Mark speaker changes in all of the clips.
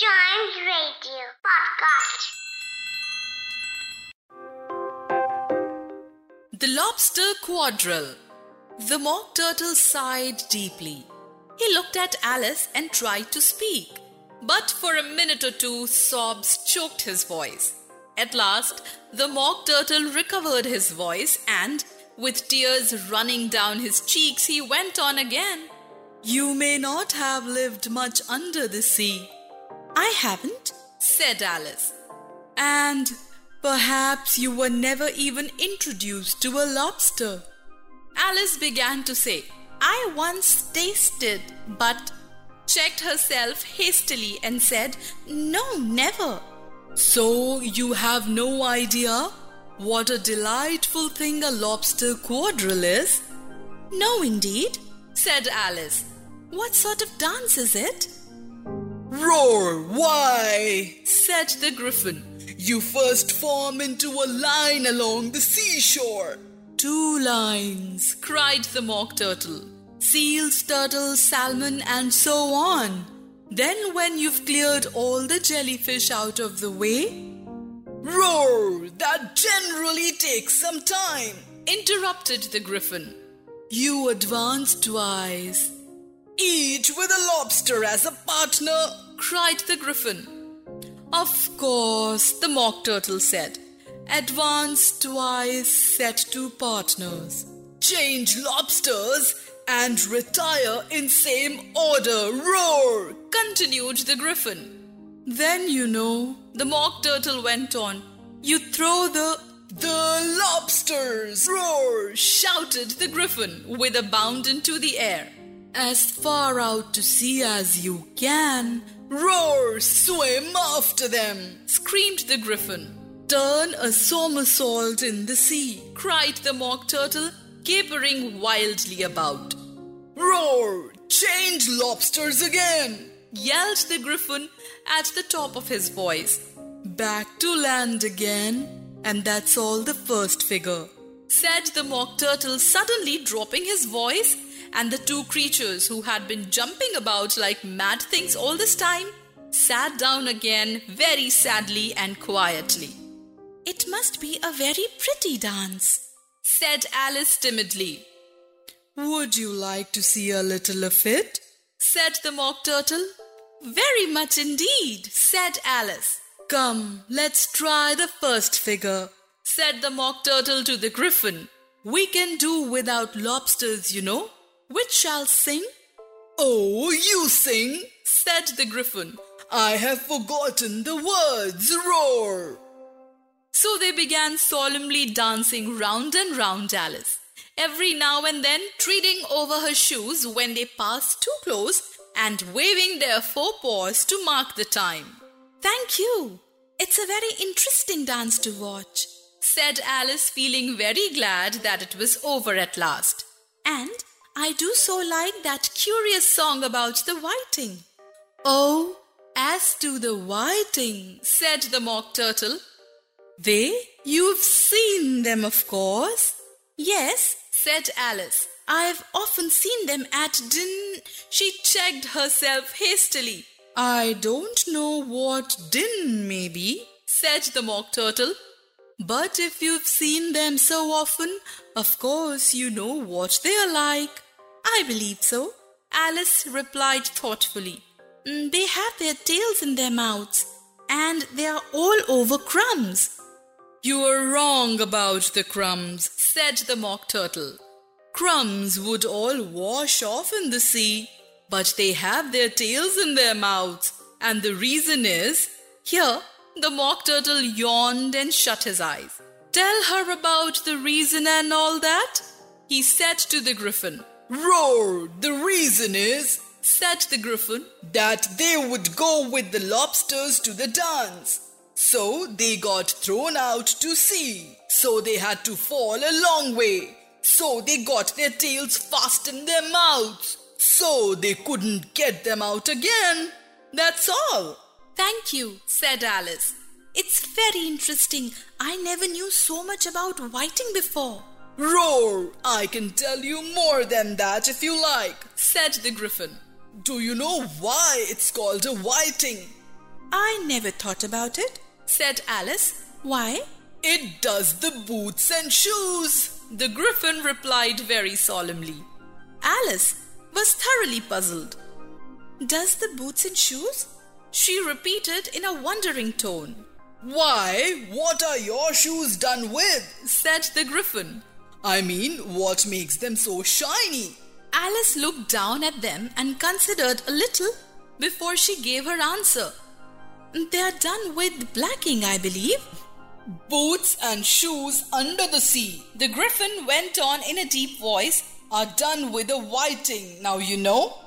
Speaker 1: Radio Podcast.
Speaker 2: The Lobster Quadrille. The Mock Turtle sighed deeply. He looked at Alice and tried to speak. But for a minute or two, sobs choked his voice. At last, the Mock Turtle recovered his voice and, with tears running down his cheeks, he went on again. You may not have lived much under the sea. I haven't, said Alice. And perhaps you were never even introduced to a lobster. Alice began to say, I once tasted, but checked herself hastily and said, No, never. So you have no idea what a delightful thing a lobster quadrille is? No, indeed, said Alice. What sort of dance is it?
Speaker 3: Roar, why?
Speaker 2: said the griffin.
Speaker 3: You first form into a line along the seashore.
Speaker 2: Two lines, cried the mock turtle. Seals, turtles, salmon, and so on. Then, when you've cleared all the jellyfish out of the way,
Speaker 3: Roar, that generally takes some time.
Speaker 2: interrupted the griffin. You advance twice,
Speaker 3: Each with a lobster as a partner.
Speaker 2: Cried the griffin. Of course, the mock turtle said. Advance twice, set two partners.
Speaker 3: Change lobsters and retire in same order. Roar!
Speaker 2: continued the griffin. Then you know, the mock turtle went on, you throw the.
Speaker 3: The lobsters! Roar!
Speaker 2: shouted the griffin with a bound into the air. As far out to sea as you can,
Speaker 3: Roar! Swim after them!
Speaker 2: screamed the griffin. Turn a somersault in the sea, cried the mock turtle, capering wildly about.
Speaker 3: Roar! Change lobsters again!
Speaker 2: yelled the griffin at the top of his voice. Back to land again, and that's all the first figure, said the mock turtle, suddenly dropping his voice, and the two creatures who had been jumping about like mad things all this time sat down again very sadly and quietly. It must be a very pretty dance, said Alice timidly. Would you like to see a little of it? said the mock turtle. Very much indeed, said Alice. Come, let's try the first figure, said the mock turtle to the griffin. We can do without lobsters, you know. Which shall sing?
Speaker 3: Oh, you sing?
Speaker 2: said the griffin.
Speaker 3: I have forgotten the words. Roar!
Speaker 2: So they began solemnly dancing round and round Alice, every now and then treading over her shoes when they passed too close and waving their forepaws to mark the time. Thank you. It's a very interesting dance to watch, said Alice, feeling very glad that it was over at last. And I do so like that curious song about the whiting. Oh, as to the whiting, said the mock turtle, they? You've seen them, of course. Yes, said Alice. I've often seen them at din. She checked herself hastily. I don't know what din may be, said the mock turtle. But if you've seen them so often, of course you know what they are like. I believe so, Alice replied thoughtfully. "Mm, They have their tails in their mouths, and they are all over crumbs. You are wrong about the crumbs, said the mock turtle. Crumbs would all wash off in the sea, but they have their tails in their mouths, and the reason is. Here, the mock turtle yawned and shut his eyes. Tell her about the reason and all that, he said to the griffin.
Speaker 3: Roar! The reason is
Speaker 2: Said the griffin,
Speaker 3: that they would go with the lobsters to the dance. So they got thrown out to sea. So they had to fall a long way. So they got their tails fast in their mouths. So they couldn't get them out again. That's all.
Speaker 2: Thank you, said Alice. It's very interesting. I never knew so much about whiting before,
Speaker 3: Roar! I can tell you more than that if you like.
Speaker 2: said the griffin.
Speaker 3: Do you know why it's called a whiting?
Speaker 4: I never thought about it,
Speaker 2: said Alice.
Speaker 4: Why?
Speaker 3: It does the boots and shoes.
Speaker 2: The griffin replied very solemnly. Alice was thoroughly puzzled.
Speaker 4: Does the boots and shoes?
Speaker 2: She repeated in a wondering tone.
Speaker 3: Why, what are your shoes done with?
Speaker 2: said the griffin.
Speaker 3: I mean, what makes them so shiny?
Speaker 2: Alice looked down at them and considered a little before she gave her answer.
Speaker 4: They are done with blacking, I believe.
Speaker 3: Boots and shoes under the sea,
Speaker 2: the griffin went on in a deep voice,
Speaker 3: are done with a whiting, now you know.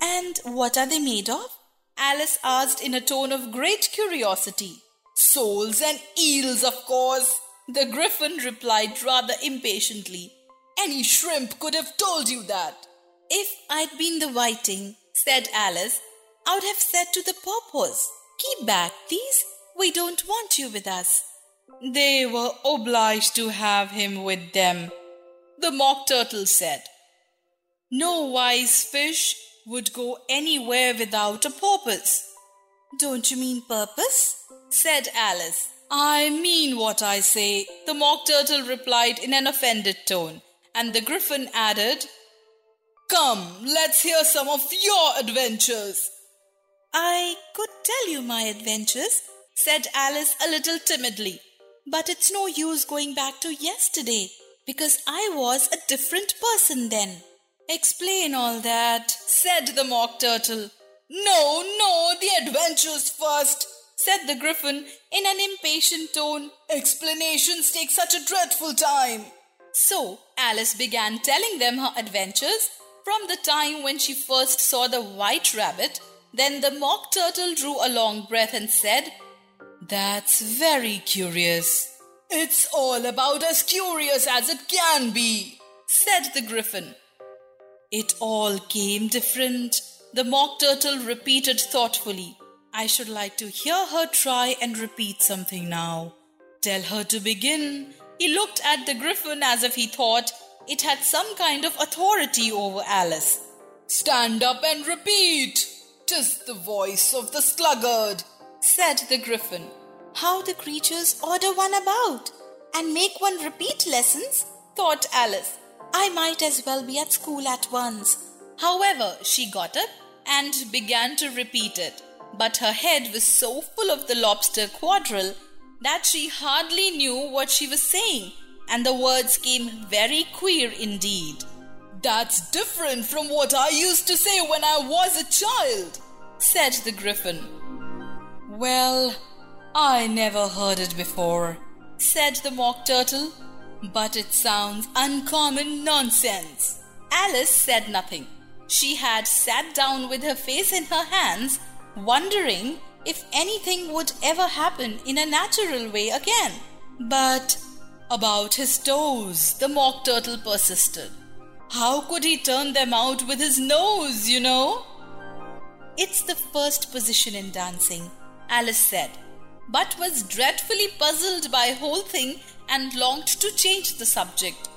Speaker 4: And what are they made of?
Speaker 2: Alice asked in a tone of great curiosity.
Speaker 3: Soles and eels, of course.
Speaker 2: The griffin replied rather impatiently.
Speaker 3: Any shrimp could have told you that.
Speaker 4: If I'd been the whiting, said Alice, I would have said to the porpoise, Keep back, please. We don't want you with us.
Speaker 2: They were obliged to have him with them, the mock turtle said. No wise fish would go anywhere without a purpose.
Speaker 4: Don't you mean purpose?
Speaker 2: said Alice. I mean what I say, the mock turtle replied in an offended tone, and the griffin added,
Speaker 3: Come, let's hear some of your adventures.
Speaker 4: I could tell you my adventures, said Alice a little timidly, but it's no use going back to yesterday because I was a different person then.
Speaker 2: Explain all that, said the mock turtle.
Speaker 3: No, no, the adventures first,
Speaker 2: said the griffin in an impatient tone.
Speaker 3: Explanations take such a dreadful time.
Speaker 2: So Alice began telling them her adventures from the time when she first saw the white rabbit. Then the mock turtle drew a long breath and said, That's very curious.
Speaker 3: It's all about as curious as it can be,
Speaker 2: said the griffin. It all came different, the mock turtle repeated thoughtfully. I should like to hear her try and repeat something now. Tell her to begin. He looked at the griffin as if he thought it had some kind of authority over Alice.
Speaker 3: Stand up and repeat. Tis the voice of the sluggard,
Speaker 2: said the griffin.
Speaker 4: How the creatures order one about and make one repeat lessons, thought Alice. I might as well be at school at once.
Speaker 2: However, she got up and began to repeat it, but her head was so full of the lobster quadrille that she hardly knew what she was saying, and the words came very queer indeed.
Speaker 3: That's different from what I used to say when I was a child,
Speaker 2: said the griffin. Well, I never heard it before, said the mock turtle, but it sounds uncommon nonsense. Alice said nothing. She had sat down with her face in her hands, wondering if anything would ever happen in a natural way again. But about his toes, the mock turtle persisted. How could he turn them out with his nose, you know? It's the first position in dancing, Alice said, but was dreadfully puzzled by the whole thing and longed to change the subject.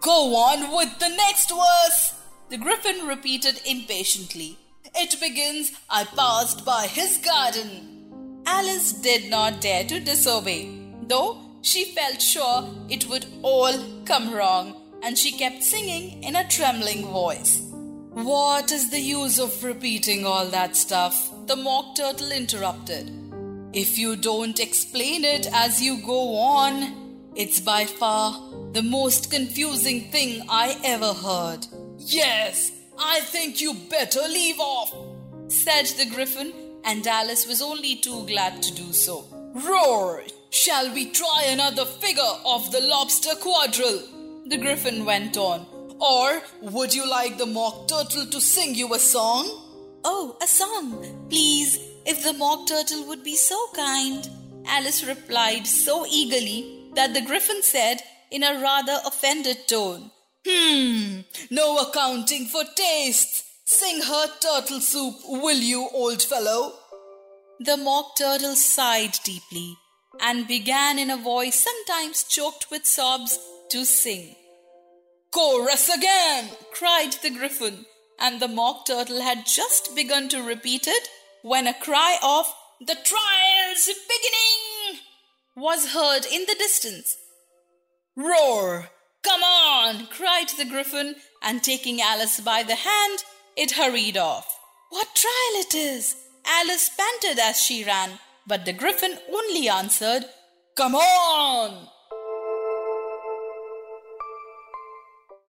Speaker 3: Go on with the next verse,
Speaker 2: the griffin repeated impatiently.
Speaker 3: It begins, I passed by his garden.
Speaker 2: Alice did not dare to disobey, though she felt sure it would all come wrong, and she kept singing in a trembling voice. What is the use of repeating all that stuff? The mock turtle interrupted. If you don't explain it as you go on, it's by far the most confusing thing I ever heard.
Speaker 3: Yes, I think you better leave off,
Speaker 2: said the griffin, and Alice was only too glad to do so.
Speaker 3: Roar! Shall we try another figure of the lobster quadrille?
Speaker 2: The griffin went on.
Speaker 3: Or would you like the mock turtle to sing you a song?
Speaker 4: Oh, a song, please, if the mock turtle would be so kind.
Speaker 2: Alice replied so eagerly that the griffin said in a rather offended tone,
Speaker 3: Hmm, no accounting for tastes. Sing her turtle soup, will you, old fellow?
Speaker 2: The mock turtle sighed deeply and began in a voice sometimes choked with sobs to sing.
Speaker 3: Chorus again!
Speaker 2: cried the griffin, and the mock turtle had just begun to repeat it when a cry of the trial's beginning! was heard in the distance.
Speaker 5: Roar!
Speaker 2: Come on! cried the griffin, and taking Alice by the hand, it hurried off. What trial it is! Alice panted as she ran, but the griffin only answered, Come on!